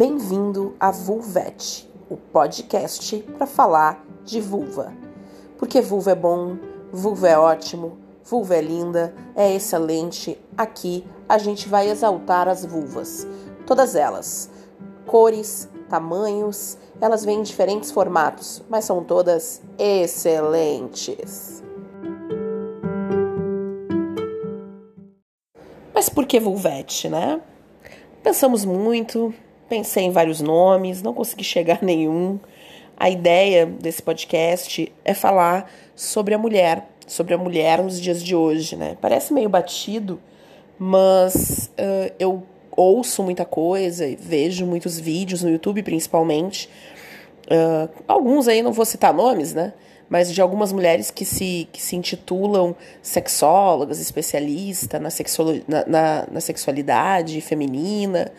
Bem-vindo a Vulvete, o podcast para falar de vulva. Porque vulva é bom, vulva é ótimo, vulva é linda, é excelente. Aqui a gente vai exaltar as vulvas, todas elas, cores, tamanhos, elas vêm em diferentes formatos, mas são todas excelentes. Mas por que vulvete, né? Pensamos muito, pensei em vários nomes, não consegui chegar a nenhum. A ideia desse podcast é falar sobre a mulher, sobre a mulher nos dias de hoje, né? Parece meio batido, mas uh, eu ouço muita coisa, vejo muitos vídeos no YouTube, principalmente. Uh, alguns aí não vou citar nomes, né? mas de algumas mulheres que se, que se intitulam sexólogas, especialistas na, sexual, na, na, na sexualidade feminina.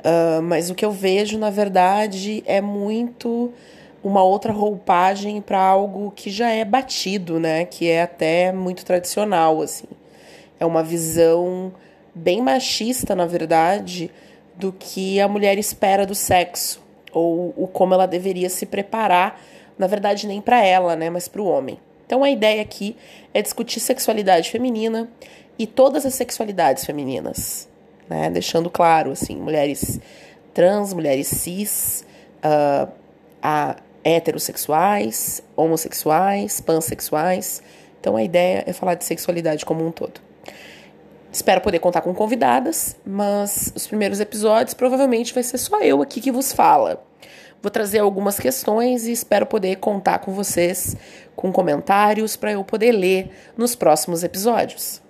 Uh, mas o que eu vejo, na verdade, é muito uma outra roupagem para algo que já é batido, né? Que é até muito tradicional, assim. É uma visão bem machista, na verdade, do que a mulher espera do sexo ou o como ela deveria se preparar na verdade nem para ela, né, mas para o homem. Então a ideia aqui é discutir sexualidade feminina e todas as sexualidades femininas, né, deixando claro assim, mulheres trans, mulheres cis, uh, a heterossexuais, homossexuais, pansexuais. Então a ideia é falar de sexualidade como um todo. Espero poder contar com convidadas, mas os primeiros episódios provavelmente vai ser só eu aqui que vos fala. Vou trazer algumas questões e espero poder contar com vocês com comentários para eu poder ler nos próximos episódios.